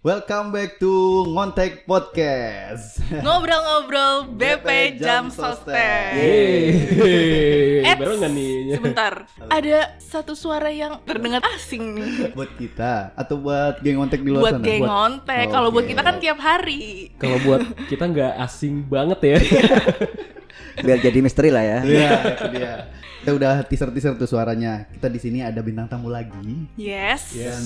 Welcome back to Ngontek Podcast. Ngobrol-ngobrol BP Jam Sostek. Yeay, baru nggak nih? Sebentar, ada satu suara yang terdengar asing nih. buat kita atau buat geng ngontek di luar Buat sana? geng ngontek, kalau buat Oke. kita kan tiap hari. Kalau buat kita nggak asing banget ya. Biar jadi misteri lah ya. Iya, itu dia. Kita udah teaser-teaser tuh suaranya. Kita di sini ada bintang tamu lagi Yes. dan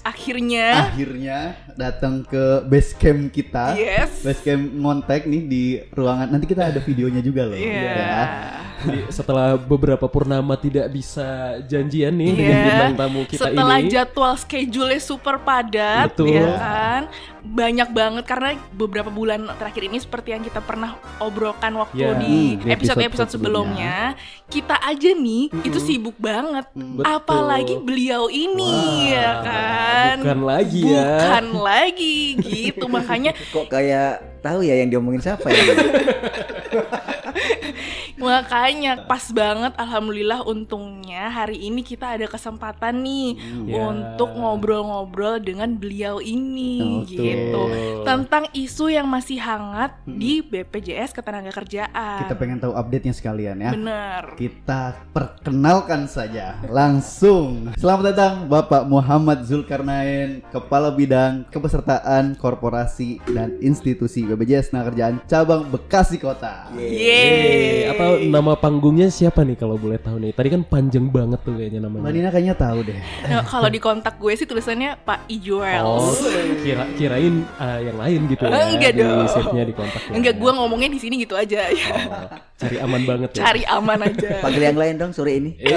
Akhirnya. akhirnya datang ke base camp kita. Yes. Base camp ngontek nih di ruangan. Nanti kita ada videonya juga loh. Iya. Ya. Jadi setelah beberapa purnama tidak bisa janjian nih dengan Iya. bintang tamu kita Setelah ini. jadwal schedule super padat, Betul. ya kan, banyak banget karena beberapa bulan terakhir ini seperti yang kita pernah obrolkan waktu Ya, di episode-episode episode sebelumnya, kita aja nih itu sibuk banget, Betul. apalagi beliau ini, ya kan, bukan lagi ya. bukan lagi, gitu makanya Kok kayak tahu ya yang diomongin siapa ya? Makanya pas banget alhamdulillah untungnya hari ini kita ada kesempatan nih Ya. untuk ngobrol-ngobrol dengan beliau ini Betul. gitu. Tentang isu yang masih hangat di BPJS Ketenagakerjaan. Kita pengen tahu update-nya sekalian ya. Bener. Kita perkenalkan saja langsung. Selamat datang Bapak Muhammad Zulkarnain, Kepala Bidang Kepesertaan Korporasi dan Institusi BPJS Tenaga Cabang Bekasi Kota. Yeay. Atau nama panggungnya siapa nih kalau boleh tahu nih? Tadi kan panjang banget tuh kayaknya namanya. Nina kayaknya tahu deh. Nah, kalau di kontak gue sih tulisannya Pak Ijuel. Oh, kira kirain uh, yang lain gitu ya. Enggak di dong. save-nya di kontak. ya. Enggak, gue ngomongnya di sini gitu aja. Oh, cari aman banget ya. Cari aman aja. Panggil yang lain dong sore ini. Eh.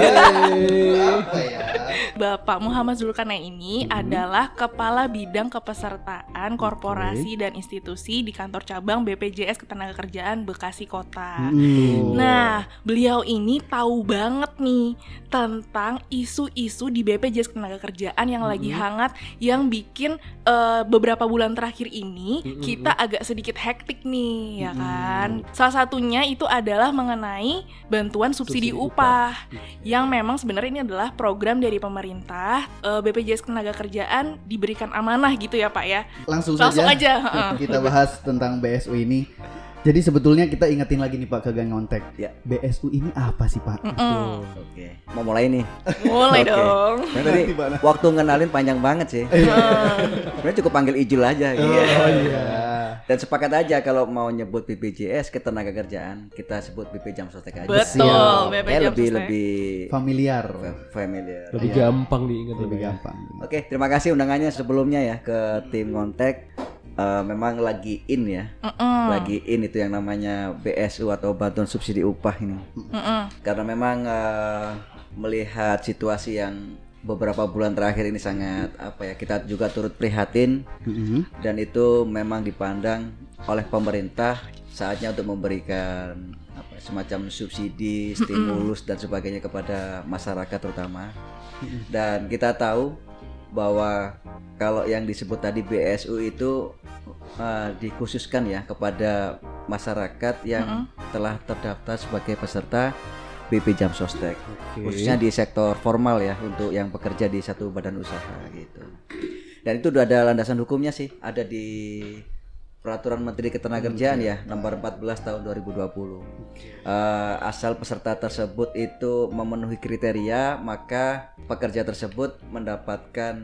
Apa ya? Bapak Muhammad Zulkarnain ini adalah Kepala Bidang Kepesertaan Korporasi dan Institusi di Kantor Cabang BPJS Ketenagakerjaan Bekasi Kota. Hmm. Nah, beliau ini tahu banget nih tentang isu-isu di BPJS Ketenagakerjaan yang lagi hangat yang bikin eh, beberapa bulan terakhir ini kita agak sedikit hektik nih, ya kan? Salah satunya itu adalah mengenai bantuan subsidi, Subsidi upah. yang memang sebenarnya ini adalah program dari pemerintah eh, BPJS Ketenagakerjaan diberikan amanah gitu ya, Pak ya. Langsung, Langsung saja aja, heeh. kita bahas tentang BSU ini. Jadi sebetulnya kita ingetin lagi nih Pak ke Gang Ngontek. Ya. BSU ini apa sih Pak? Mm-mm. Oke, mau mulai nih. Mulai Oke. dong. Nah, tadi waktu ngenalin panjang banget sih. Sebenarnya cukup panggil Ijul aja gitu. Oh iya. Dan sepakat aja kalau mau nyebut BPJS Ketenagakerjaan, kita sebut BP Jam Sostek aja. Betul, Siap. BP Jam lebih Sostek. lebih Familiar. familiar. Lebih Iya. gampang diingat Lebih ya. gampang. Oke, terima kasih undangannya sebelumnya ya ke tim Ngontek. Eh, memang lagi in ya, Mm-mm. lagi in itu yang namanya BSU atau bantuan subsidi upah ini. Mm-mm. Karena memang eh, melihat situasi yang beberapa bulan terakhir ini sangat apa ya, kita juga turut prihatin. Mhm. dan itu memang dipandang oleh pemerintah saatnya untuk memberikan apa semacam subsidi, stimulus dan sebagainya kepada masyarakat terutama. Dan kita tahu bahwa kalau yang disebut tadi BSU itu uh, dikhususkan ya kepada masyarakat yang telah terdaftar sebagai peserta BP Jam Sostek khususnya di sektor formal ya untuk yang bekerja di satu badan usaha gitu. Dan itu udah ada landasan hukumnya sih, ada di Peraturan Menteri Ketenagakerjaan ya nomor 14 tahun 2020. Eh, asal peserta tersebut itu memenuhi kriteria, maka pekerja tersebut mendapatkan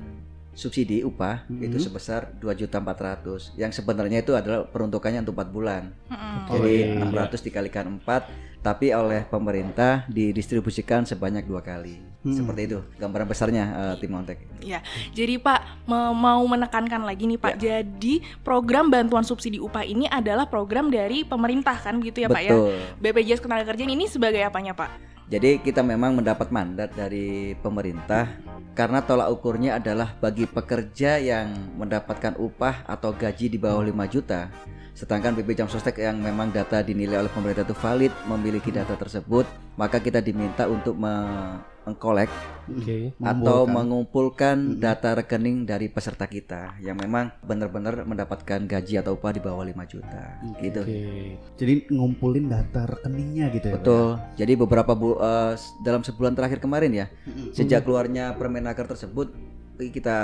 subsidi upah itu sebesar 2.400 yang sebenarnya itu adalah peruntukannya untuk 4 bulan. Mm-mm. Jadi 600 dikalikan 4 tapi oleh pemerintah didistribusikan sebanyak dua kali. Seperti itu gambaran besarnya eh, tim Montek. Ya, jadi Pak me- mau menekankan lagi nih Pak. Jadi program bantuan subsidi upah ini adalah program dari pemerintah kan gitu ya Pak ya. Betul. BPJS Ketenagakerjaan ini sebagai apanya Pak? Jadi kita memang mendapat mandat dari pemerintah karena tolak ukurnya adalah bagi pekerja yang mendapatkan upah atau gaji di bawah 5 juta. Sedangkan BP Jam Sostek yang memang data dinilai oleh pemerintah itu valid memiliki data tersebut, maka kita diminta untuk mengkolek Oke. atau mengumpulkan data rekening dari peserta kita yang memang benar-benar mendapatkan gaji atau upah di bawah 5 juta gitu. Oke. Jadi ngumpulin data rekeningnya gitu ya. Pak? Betul. Jadi beberapa bu- s- dalam sebulan terakhir kemarin ya, sejak keluarnya Permenaker tersebut, kita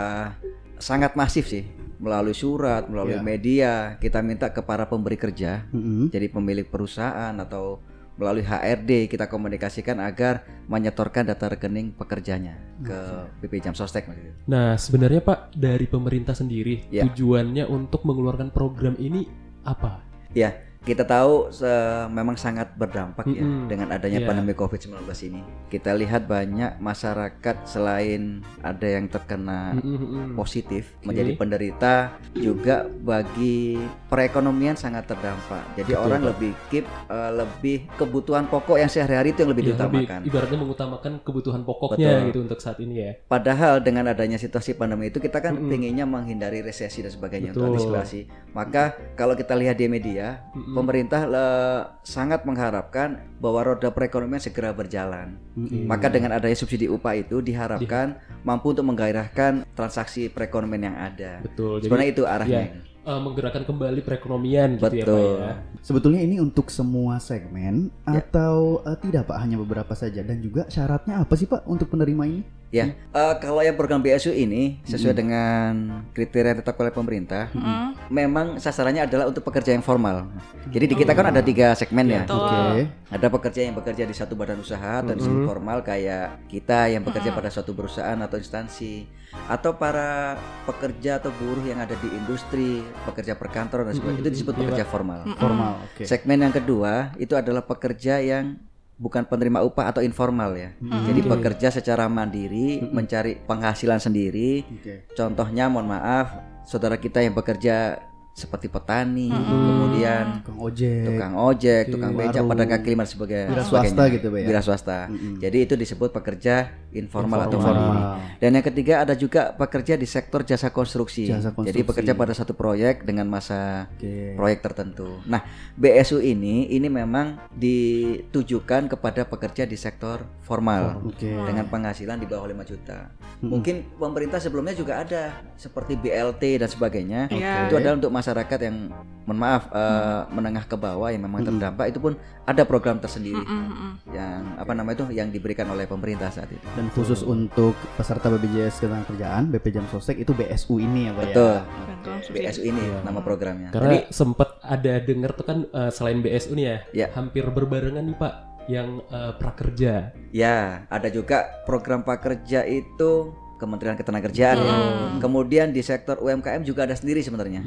sangat masif sih melalui surat, melalui Ya. media kita minta ke para pemberi kerja, Mm-mm. jadi pemilik perusahaan atau melalui HRD kita komunikasikan agar menyetorkan data rekening pekerjanya ke BP Jam Sostek. Nah, sebenarnya Pak dari pemerintah sendiri Ya. tujuannya untuk mengeluarkan program ini apa? Ya, kita tahu se- memang sangat berdampak ya Mm-mm. dengan adanya Iya. pandemi Covid-19 ini. Kita lihat banyak masyarakat selain ada yang terkena Mm-mm-mm. positif Oke. menjadi penderita juga bagi perekonomian sangat terdampak. Jadi Betul, orang Pak. lebih keep eh, lebih kebutuhan pokok yang sehari-hari itu yang lebih Ya, diutamakan. ibaratnya mengutamakan kebutuhan pokoknya Betul. gitu untuk saat ini ya. Padahal dengan adanya situasi pandemi itu kita kan Mm-mm. pengennya menghindari resesi dan sebagainya untuk Betul. antisipasi. Maka kalau kita lihat di media, Mm-mm. pemerintah le- sangat mengharapkan bahwa roda perekonomian segera berjalan. Mm-mm. Maka dengan adanya subsidi upah itu diharapkan mampu untuk menggairahkan transaksi perekonomian yang ada. Betul. Jadi Sebenarnya itu arahnya. eh, menggerakkan kembali perekonomian gitu ya Pak Betul. ya. Sebetulnya ini untuk semua segmen Ya. atau eh, tidak Pak hanya beberapa saja dan juga syaratnya apa sih Pak untuk penerima ini? Ya, eh, kalau yang program BSU ini sesuai dengan kriteria yang ditetapkan oleh pemerintah, Mm-mm. memang sasarannya adalah untuk pekerja yang formal. Jadi di kita kan ada tiga segmen ya. Oke. Ada pekerja yang bekerja di satu badan usaha atau disebut formal kayak kita yang bekerja pada suatu perusahaan atau instansi atau para pekerja atau buruh yang ada di industri, pekerja perkantoran dan sebagainya itu disebut Iya, pekerja formal. Formal. Oke. Segmen yang kedua itu adalah pekerja yang bukan penerima upah atau informal ya. Jadi Oke. bekerja secara mandiri, mencari penghasilan sendiri. Oke. Contohnya mohon maaf, saudara kita yang bekerja seperti petani, kemudian Tukang ojek. tukang ojek, tukang beca, pedagang kaki lima dan sebagainya. Wira sebagainya. swasta gitu, Pak, ya? Wira swasta. Jadi itu disebut pekerja informal, atau Informal. mandiri. Dan yang ketiga ada juga pekerja di sektor jasa konstruksi. Jasa Jadi konstruksi. bekerja pada satu proyek dengan masa Oke. proyek tertentu. Nah, BSU ini ini memang ditujukan kepada pekerja di sektor formal Oke. dengan penghasilan di bawah 5 juta. Mungkin pemerintah sebelumnya juga ada seperti BLT dan sebagainya. Iya. Itu adalah untuk masyarakat yang mohon maaf eh, menengah ke bawah yang memang terdampak itu pun ada program tersendiri Mm-mm. yang apa namanya itu yang diberikan oleh pemerintah saat itu. Dan khusus untuk peserta BPJS Ketenagakerjaan BP Jam Sostek itu BSU ini ya Pak Betul. ya. Bantuan subsidi. BSU ini nama programnya. Karena Jadi sempat ada dengar tuh kan eh, selain BSU nih ya, Ya. hampir berbarengan nih Pak yang eh, prakerja. Ya, ada juga program prakerja itu Kementerian Ketenagakerjaan ya. Kemudian di sektor UMKM juga ada sendiri sebenarnya.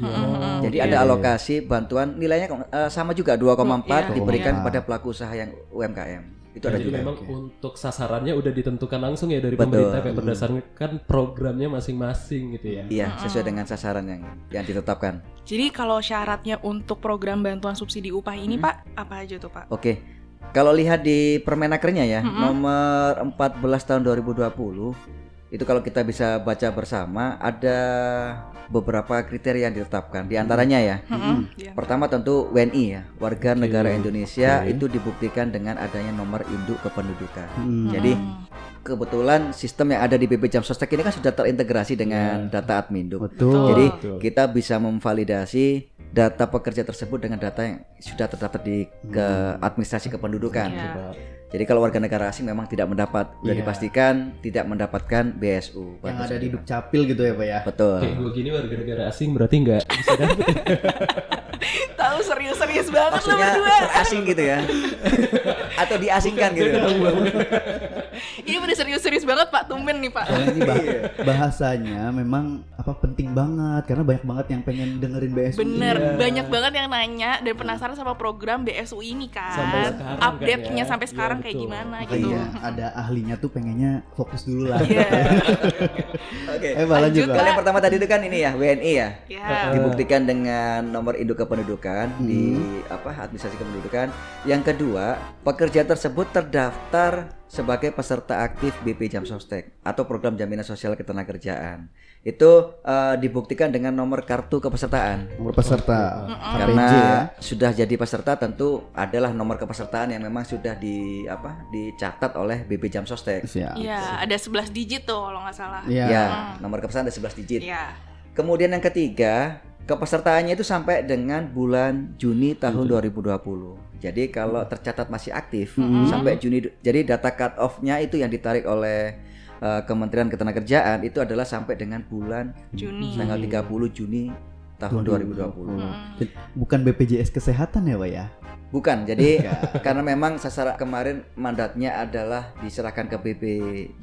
Jadi ada alokasi bantuan nilainya eh, sama juga 2,4 Iya, diberikan iya. kepada pelaku usaha yang UMKM. Itu ada Jadi juga. memang untuk sasarannya udah ditentukan langsung ya dari Betul. pemerintah kayak berdasarkan programnya masing-masing gitu ya. Iya, sesuai dengan sasaran yang yang ditetapkan. Jadi kalau syaratnya untuk program bantuan subsidi upah ini Pak, apa aja tuh Pak? Oke. Kalau lihat di Permenakernya ya, nomor 14 tahun 2020 itu kalau kita bisa baca bersama ada beberapa kriteria yang ditetapkan. Di antaranya ya, Mm-mm. Iya. Pertama tentu WNI ya, warga negara Indonesia itu dibuktikan dengan adanya nomor induk kependudukan. Hmm. Jadi kebetulan sistem yang ada di BP Jam Sostek ini kan sudah terintegrasi dengan data Adminduk. Betul. Jadi Betul. kita bisa memvalidasi data pekerja tersebut dengan data yang sudah terdaftar di ke administrasi kependudukan. Iya. Jadi kalau warga negara asing memang tidak mendapat, sudah Iya. dipastikan tidak mendapatkan BSU. yang ada di Dukcapil gitu ya Pak ya. Betul. Kayak gue gini warga negara asing berarti nggak bisa dapet. Tahu serius-serius banget lo Maksudnya berdua. terasing gitu ya, atau diasingkan gitu. Ini udah serius-serius banget Pak, tumben nih Pak. Ini bah- bahasanya memang apa penting banget karena banyak banget yang pengen dengerin BSU. Bener, ini. banyak banget yang nanya dan penasaran sama program BSU ini kan. Sampai sekarang kan Update-nya ya. sampai Iya, sekarang kayak betul. gimana gitu. Iya, ada ahlinya tuh pengennya fokus dulu lah. Iya. Oke. Eh, lanjut. Kalau yang pertama tadi itu kan ini ya WNI ya. Ya. Dibuktikan dengan nomor induk kependudukan di apa administrasi kependudukan. Yang kedua, pekerja tersebut terdaftar sebagai peserta aktif BP Jam Sostek atau program jaminan sosial ketenagakerjaan. Itu eh, dibuktikan dengan nomor kartu kepesertaan. Nomor peserta Karena KPJ ya. sudah jadi peserta tentu adalah nomor kepesertaan yang memang sudah di apa dicatat oleh BP Jam Sostek. Iya, ada 11 digit tuh kalau nggak salah. Iya. Ya, nomor kepesertaan ada 11 digit. Iya. Kemudian yang ketiga, kepesertaannya itu sampai dengan bulan Juni tahun 2020. Jadi kalau tercatat masih aktif sampai Juni, jadi data cut off-nya itu yang ditarik oleh eh, Kementerian Ketenagakerjaan itu adalah sampai dengan bulan Juni. tanggal 30 Juni tahun 2020. Hmm. Bukan BPJS kesehatan ya, Pak ya? Bukan, jadi karena memang sasaran kemarin mandatnya adalah diserahkan ke BP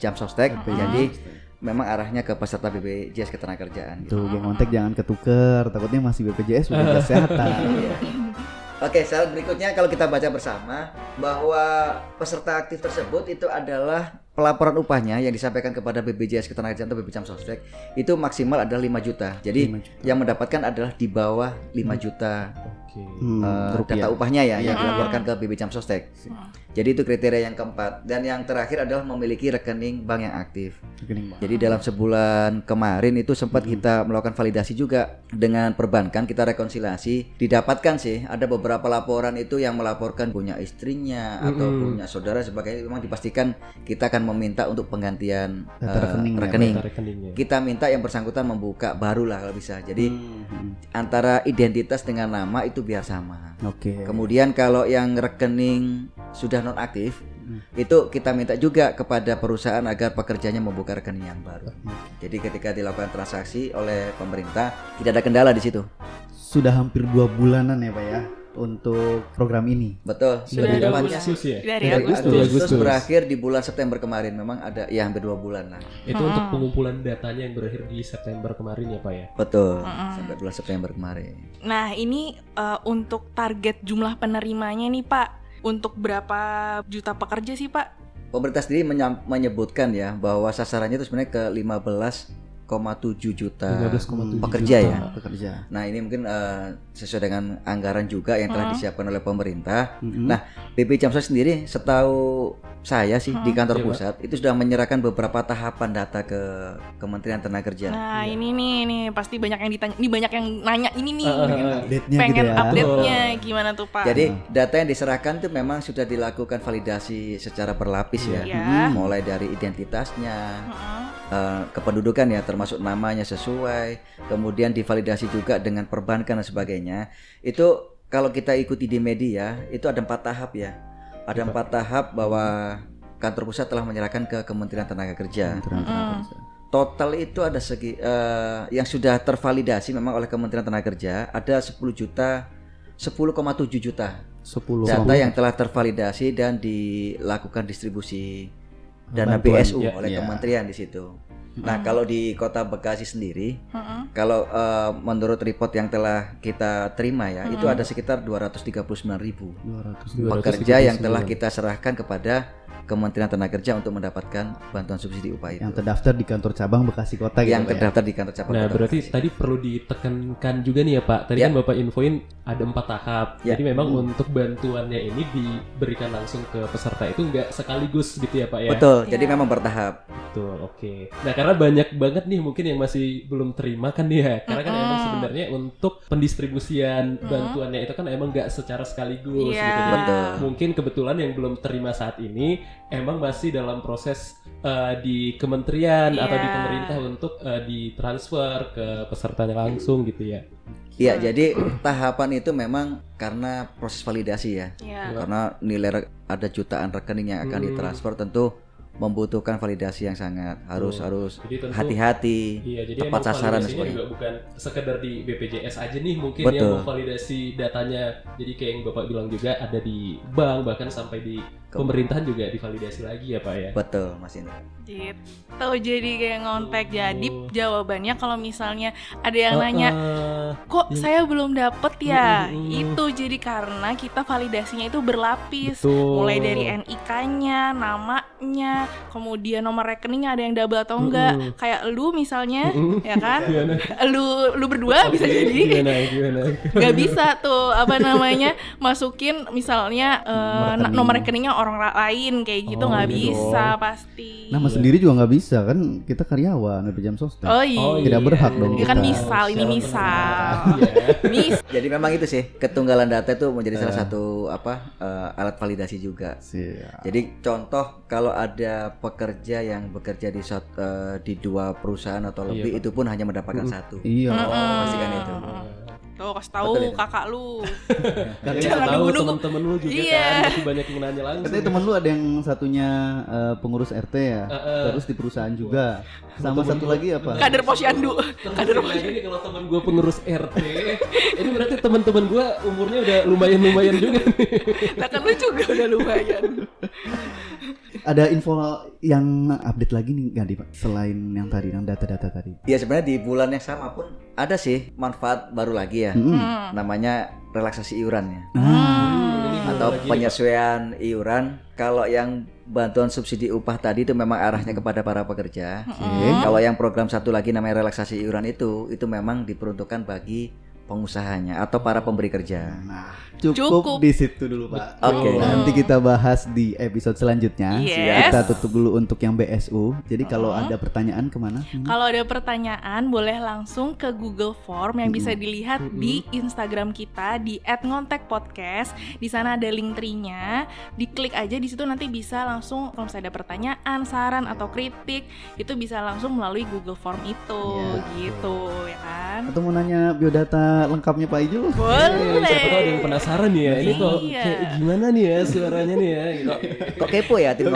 Jam Sostek, jadi memang arahnya ke peserta BPJS Ketenagakerjaan. Gitu. Tuh, geng kontak jangan ketuker, takutnya masih BPJS bukan kesehatan. Oke, slide berikutnya kalau kita baca bersama bahwa peserta aktif tersebut itu adalah pelaporan upahnya yang disampaikan kepada BPJS Ketenagakerjaan atau BPJS Sostek itu maksimal adalah 5 juta. Jadi 5 juta. yang mendapatkan adalah di bawah 5 juta Oke. Hmm, eh, rupiah. data upahnya ya yang Iya. dilaporkan ke BB Jam Sostek. Jadi itu kriteria yang keempat dan yang terakhir adalah memiliki rekening bank yang aktif. Rekening bank. Jadi dalam sebulan kemarin itu sempat kita melakukan validasi juga dengan perbankan kita rekonsiliasi didapatkan sih ada beberapa laporan itu yang melaporkan punya istrinya atau Mm-mm. punya saudara sebagainya memang dipastikan kita akan meminta untuk penggantian Data eh, rekening ya, rekening. Rekeningnya. Kita minta yang bersangkutan membuka baru lah kalau bisa. Jadi Hmm, antara identitas dengan nama itu biar sama. Oke. Kemudian kalau yang rekening sudah non aktif Hmm. itu kita minta juga kepada perusahaan agar pekerjanya membuka rekening yang baru. Jadi ketika dilakukan transaksi oleh pemerintah tidak ada kendala di situ. Sudah hampir dua bulanan ya, Pak ya, untuk program ini. Betul. Sudah Dari Agustus ya. Dari dari Agustus. Agustus. Agustus berakhir di bulan September kemarin. Memang ada ya hampir dua bulan lah. Itu untuk pengumpulan datanya yang berakhir di September kemarin ya Pak ya. Betul. Mm-mm. Sampai bulan September kemarin. Nah, ini eh, untuk target jumlah penerimanya nih, Pak. Untuk berapa juta pekerja sih, Pak? Pemerintah sendiri menyebutkan ya bahwa sasarannya itu sebenarnya ke 15,7 juta 15,7 pekerja juta. ya. Pekerja. Nah ini mungkin eh, sesuai dengan anggaran juga yang telah Hmm. disiapkan oleh pemerintah. Mm-mm. Nah, BP Jamsos sendiri setahu saya sih di kantor Iya, pusat itu sudah menyerahkan beberapa tahapan data ke Kementerian Tenagakerjaan. Nah, ini nih, nih pasti banyak yang ditanya. Ini banyak yang nanya ini nih. Ah, ah, pengen update-nya pengen gitu ya. update-nya gimana tuh, Pak? Jadi data yang diserahkan itu memang sudah dilakukan validasi secara berlapis ya. Iya. Mulai dari identitasnya, Heeh. eh, kependudukan ya termasuk namanya sesuai, kemudian divalidasi juga dengan perbankan dan sebagainya. Itu kalau kita ikuti di media itu ada empat tahap ya. Ada empat tahap bahwa kantor pusat telah menyerahkan ke Kementerian Tenaga Kerja. Kementerian Tenaga Kerja. Total itu ada segi eh, yang sudah tervalidasi memang oleh Kementerian Tenaga Kerja ada 10 juta 10,7 juta 10 data yang telah tervalidasi dan dilakukan distribusi dana Bantuan, BSU ya, oleh ya. kementerian di situ. Nah, kalau di Kota Bekasi sendiri, Heeh. kalau eh, menurut report yang telah kita terima ya, itu ada sekitar 239 ribu 200 pekerja yang telah kita serahkan kepada Kementerian Tenaga Kerja untuk mendapatkan bantuan subsidi upah itu. yang terdaftar di kantor cabang Bekasi Kota gitu Yang ya. terdaftar di kantor cabang. Nah, Kota berarti Bekasi. tadi perlu ditekankan juga nih ya Pak. Tadi Ya. kan Bapak infoin ada empat tahap. Ya. Jadi memang untuk bantuannya ini diberikan langsung ke peserta itu nggak sekaligus gitu ya Pak ya. Betul, jadi Ya. memang bertahap. Betul, oke. Nah, karena banyak banget nih mungkin yang masih belum terima kan ya. Karena kan emang sebenarnya untuk pendistribusian bantuannya itu kan emang nggak secara sekaligus Iya. gitu. Jadi Betul. mungkin kebetulan yang belum terima saat ini emang masih dalam proses uh, di kementerian atau di Iya. pemerintah untuk uh, ditransfer ke pesertanya langsung gitu ya. Iya, jadi tahapan itu memang karena proses validasi ya. Iya. Karena nilai ada jutaan rekening yang akan Hmm. ditransfer tentu membutuhkan validasi yang sangat harus Betul. harus hati-hati. Iya, jadi Tepat sasaran sebagainya. juga bukan sekedar di BPJS aja nih mungkin Betul. yang memvalidasi datanya. Jadi kayak yang Bapak bilang juga ada di bank bahkan sampai di pemerintahan juga divalidasi lagi ya Pak ya. Betul, Mas Indra. Gitu. Jadi kayak ngontek. Jadi Oh. jawabannya kalau misalnya ada yang Uh, nanya, uh, kok saya belum dapet ya? Mm, mm, mm. Itu jadi karena kita validasinya itu berlapis. betul. Mulai dari NIK-nya, namanya, kemudian nomor rekeningnya ada yang double atau enggak. Mm-mm. Kayak lu misalnya, Mm-mm. ya kan? Gimana? Lu lu berdua bisa jadi Gimana? Gimana? nggak bisa tuh apa namanya masukin misalnya eh, rekening. nomor rekeningnya orang la- lain kayak gitu Oh, nggak iya bisa dong. pasti. Nama sendiri juga nggak bisa kan kita karyawan dari jam sostek. Oh iya. Oh, Tidak berhak dong Ini kan misal, ini misal. Iya. Mis Jadi memang itu sih ketunggalan data itu menjadi salah satu apa eh, alat validasi juga. Siap. Jadi contoh kalau ada pekerja yang bekerja di eh, di dua perusahaan atau Iya, lebih Pak. itu pun hanya mendapatkan satu. Iya. Pastikan itu. Tuh Kos tahu Betul itu. kakak lu. Jangan Jangan tahu teman-teman lu juga Iya. kan masih banyak yang nanya langsung. Katanya temen lu ada yang satunya eh, pengurus RT ya, Heeh. terus di perusahaan juga. Sama satu lagi apa? Kader posyandu. Kader lagi nih kalau teman gue pengurus RT, ini berarti teman-teman gue umurnya udah lumayan-lumayan juga nih. Nah kan lu juga udah lumayan. Ada info yang update lagi nih nggak di Pak? Selain yang tadi, yang data-data tadi. Ya sebenarnya di bulan yang sama pun ada sih manfaat baru lagi ya. Hmm. Namanya relaksasi iuran ya. Ah, Ini atau Pak. penyesuaian iuran. Kalau yang bantuan subsidi upah tadi itu memang arahnya kepada para pekerja. oke. Kalau yang program satu lagi namanya relaksasi iuran itu itu memang diperuntukkan bagi pengusahanya atau para pemberi kerja. Nah, cukup, Cukup. di situ dulu Pak. Oke. Nanti kita bahas di episode selanjutnya. Yes. Kita tutup dulu untuk yang BSU. Jadi kalau ada pertanyaan ke mana? Hmm. Kalau ada pertanyaan boleh langsung ke Google Form yang bisa dilihat di Instagram kita di @ngontekpodcast. Di sana ada link tree-nya. Diklik aja di situ nanti bisa langsung kalau misalnya ada pertanyaan, saran atau kritik itu bisa langsung melalui Google Form itu Iya. gitu ya kan. Atau mau nanya biodata lengkapnya Pak Ijul? Eh, Siapa tahu ada yang Boleh. penasaran nih ya, ini kok Iya. kayak gimana nih ya suaranya nih ya. gitu. Kok kepo ya tim?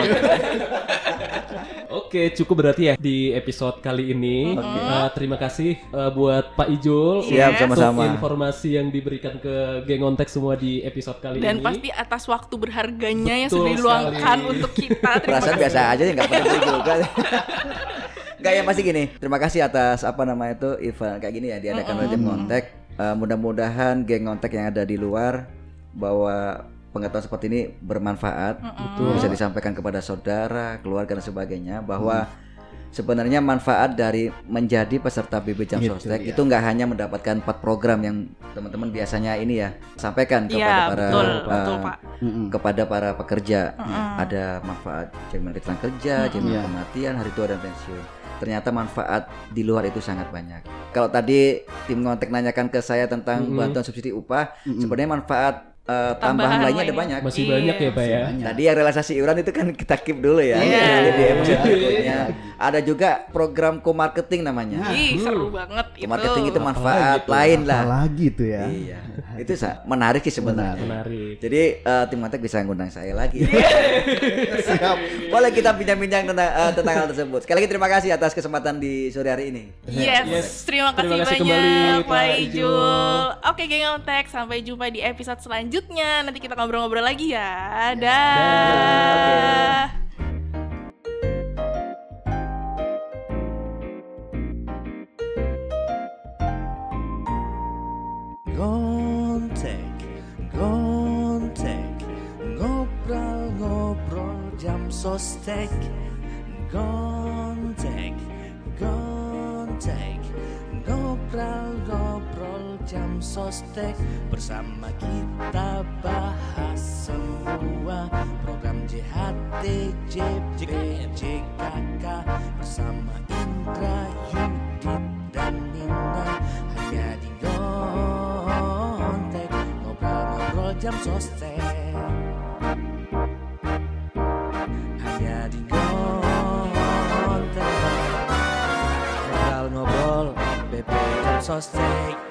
Oke, cukup berarti ya di episode kali ini. Eh, terima kasih eh, buat Pak Ijul Siap, Yes. sama-sama. untuk informasi yang diberikan ke geng Ontek semua di episode kali Dan ini. pasti atas waktu berharganya yang Betul sudah diluangkan sekali. untuk kita. Terima Perasaan kasih. biasa aja ya nggak penting juga. Enggak ya pasti gini. Terima kasih atas apa namanya itu event kayak gini ya diadakan oleh tim Ngontek. Eh, mudah-mudahan geng Ngontek yang ada di luar bahwa pengetahuan seperti ini bermanfaat, bisa disampaikan kepada saudara, keluarga dan sebagainya bahwa sebenarnya manfaat dari menjadi peserta BB Jam Gitu, Sostek ya. itu nggak hanya mendapatkan empat program yang teman-teman biasanya ini ya sampaikan kepada Iya, para betul, eh, betul, Pak. Kepada para pekerja Mm-mm. ada manfaat jaminan kecelakaan kerja, jaminan Iya. kematian, hari tua dan pensiun. Ternyata manfaat di luar itu sangat banyak. Kalau tadi tim ngontek nanyakan ke saya tentang Mm-mm. bantuan subsidi upah, Mm-mm. sebenarnya manfaat eh, tambahan, Tambahan lainnya ada banyak. Masih Iya. banyak ya, Pak ya. Tadi yang relaksasi iuran itu kan kita keep dulu ya. Iya. Nanti di Iya. berikutnya. Ada juga program co-marketing namanya. Ih, seru banget itu. Co-marketing itu manfaat tuh? lain lah. Apalagi tuh ya. Iya. Itu sa- menarik sih sebenarnya. Menarik. Jadi eh, tim ngontek bisa ngundang saya lagi. Siap. Boleh kita bincang-bincang tentang eh, tentang hal tersebut. Sekali lagi terima kasih atas kesempatan di sore hari ini. Yes, Yes. terima kasih Terima kasih banyak kembali, Pak Ijul. Ijul. Oke, geng Ontek, sampai jumpa di episode selanjutnya. Nanti kita ngobrol-ngobrol lagi ya. Dah. Gontek, gontek, ngobrol-ngobrol jam sostek. Gontek, gontek, ngobrol-ngobrol jam sostek. Bersama kita bahas semua program JHT, JP, JKK. Bersama Indra, Yudit, dan Nina. Hanya di Gontek, ngobrol-ngobrol jam sostek. Hanya di Gontek, ngobrol-ngobrol BP jam sostek.